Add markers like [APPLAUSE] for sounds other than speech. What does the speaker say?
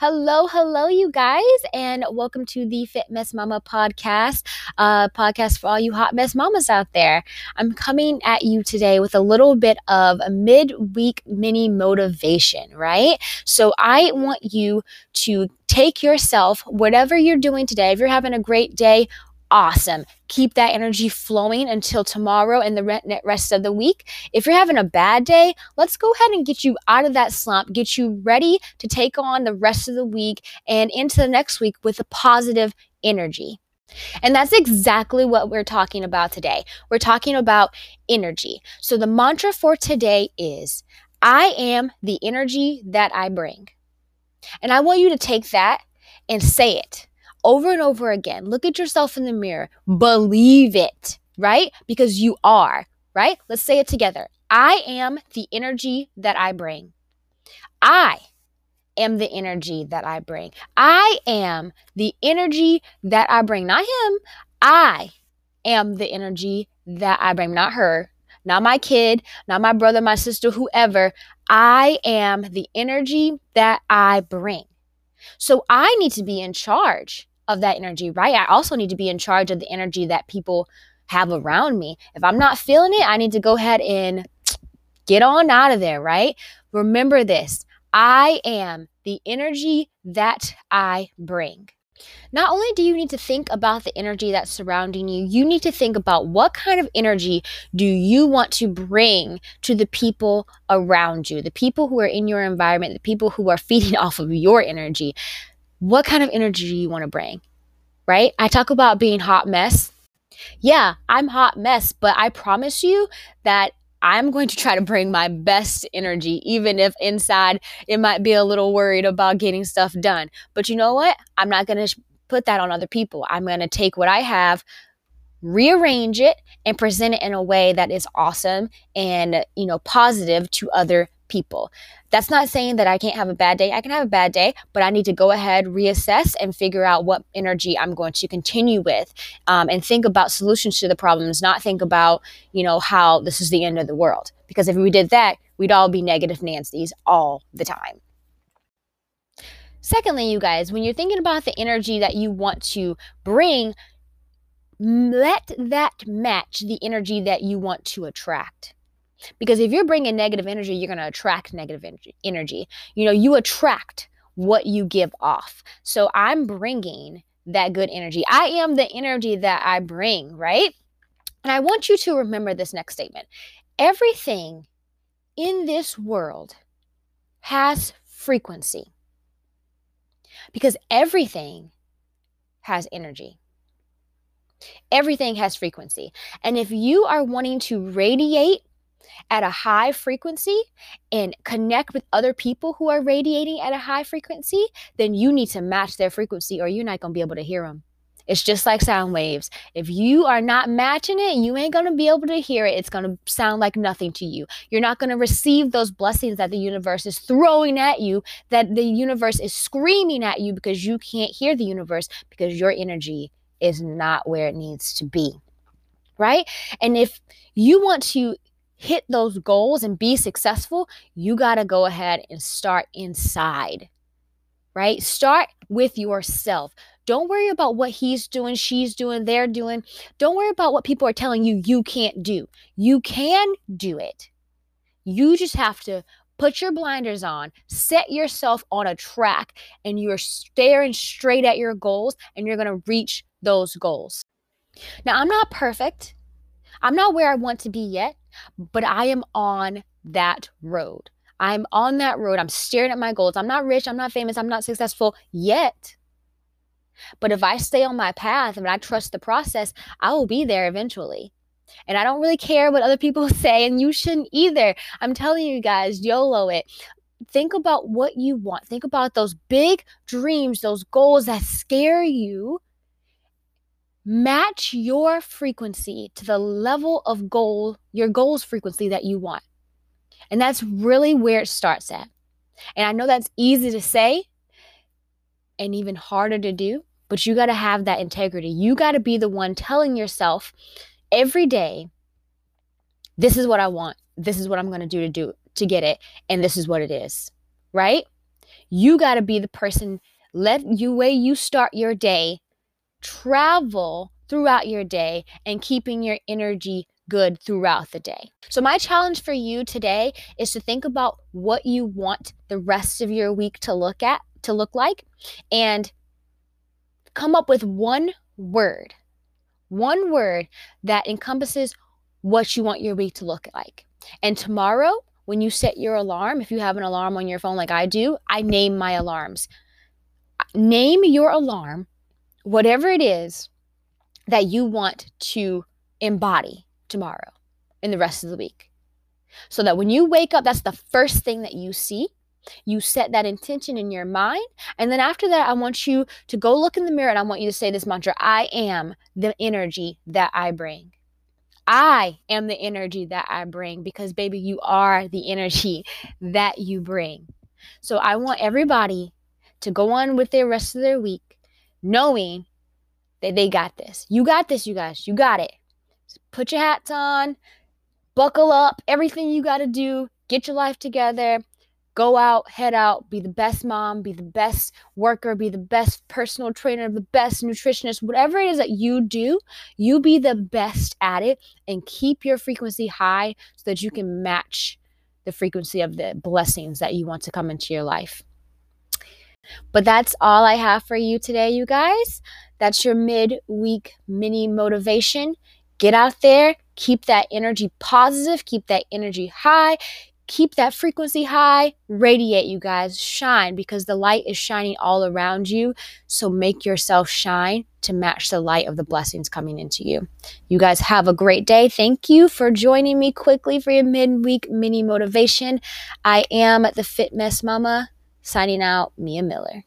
Hello, hello, you guys, and welcome to the Fit Mess Mama podcast, uh, podcast for all you hot mess mamas out there. I'm coming at you today with a little bit of a midweek mini motivation, right? So I want you to take yourself, whatever you're doing today, if you're having a great day, awesome. Keep that energy flowing until tomorrow and the rest of the week. If you're having a bad day, let's go ahead and get you out of that slump, get you ready to take on the rest of the week and into the next week with a positive energy. And that's exactly what we're talking about today. We're talking about energy. So the mantra for today is I am the energy that I bring. And I want you to take that and say it over and over again. Look at yourself in the mirror. Believe it, right? Because you are, right? Let's say it together. I am the energy that I bring. I am the energy that I bring. I am the energy that I bring. Not him. I am the energy that I bring. Not her, not my kid, not my brother, my sister, whoever. I am the energy that I bring. So I need to be in charge of that energy, right? I also need to be in charge of the energy that people have around me. If I'm not feeling it, I need to go ahead and get on out of there, right? Remember this I am the energy that I bring. Not only do you need to think about the energy that's surrounding you, you need to think about what kind of energy do you want to bring to the people around you, the people who are in your environment, the people who are [LAUGHS] feeding off of your energy what kind of energy do you want to bring? Right? I talk about being hot mess. Yeah, I'm hot mess, but I promise you that I'm going to try to bring my best energy, even if inside it might be a little worried about getting stuff done. But you know what? I'm not going to put that on other people. I'm going to take what I have, rearrange it, and present it in a way that is awesome and, you know, positive to other people. That's not saying that I can't have a bad day. I can have a bad day, but I need to go ahead, reassess, and figure out what energy I'm going to continue with um, and think about solutions to the problems, not think about, you know, how this is the end of the world. Because if we did that, we'd all be negative Nancy's all the time. Secondly, you guys, when you're thinking about the energy that you want to bring, let that match the energy that you want to attract. Because if you're bringing negative energy, you're going to attract negative energy. You know, you attract what you give off. So I'm bringing that good energy. I am the energy that I bring, right? And I want you to remember this next statement. Everything in this world has frequency because everything has energy. Everything has frequency. And if you are wanting to radiate at a high frequency and connect with other people who are radiating at a high frequency, then you need to match their frequency or you're not going to be able to hear them. It's just like sound waves. If you are not matching it, you ain't going to be able to hear it. It's going to sound like nothing to you. You're not going to receive those blessings that the universe is throwing at you, that the universe is screaming at you because you can't hear the universe because your energy is not where it needs to be. Right? And if you want to hit those goals and be successful, you got to go ahead and start inside, right? Start with yourself. Don't worry about what he's doing, she's doing, they're doing. Don't worry about what people are telling you you can't do. You can do it. You just have to put your blinders on, set yourself on a track, and you're staring straight at your goals and you're going to reach those goals. Now, I'm not perfect. I'm not where I want to be yet but I am on that road. I'm on that road. I'm staring at my goals. I'm not rich. I'm not famous. I'm not successful yet. But if I stay on my path and I trust the process, I will be there eventually. And I don't really care what other people [LAUGHS] say, and you shouldn't either. I'm telling you guys, YOLO it. Think about what you want. Think about those big dreams, those goals that scare you, match your frequency to the level of goal, your goals frequency that you want. And that's really where it starts at. And I know that's easy to say and even harder to do, but you got to have that integrity. You got to be the one telling yourself every day, this is what I want. This is what I'm going to do to do to get it, and this is what it is. Right? You got to be the person, let you way you start your day, travel throughout your day and keeping your energy good throughout the day. So, my challenge for you today is to think about what you want the rest of your week to look at, to look like, and come up with one word, one word that encompasses what you want your week to look like. And tomorrow, when you set your alarm, if you have an alarm on your phone like I do, I name my alarms. Name your alarm, whatever it is that you want to embody tomorrow and the rest of the week. So that when you wake up, that's the first thing that you see. You set that intention in your mind. And then after that, I want you to go look in the mirror and I want you to say this mantra I am the energy that I bring. I am the energy that I bring because, baby, you are the energy that you bring. So I want everybody to go on with their rest of their week knowing that they got this. You got this, you guys. You got it. Put your hats on, buckle up, everything you got to do, get your life together, go out, head out, be the best mom, be the best worker, be the best personal trainer, the best nutritionist, whatever it is that you do, you be the best at it and keep your frequency high so that you can match the frequency of the blessings that you want to come into your life. But that's all I have for you today, you guys. That's your mid-week mini motivation. Get out there, keep that energy positive, keep that energy high, keep that frequency high, radiate, you guys, shine because the light is shining all around you. So make yourself shine to match the light of the blessings coming into you. You guys have a great day. Thank you for joining me quickly for your midweek mini motivation. I am the Fit Mess Mama, signing out, Mia Miller.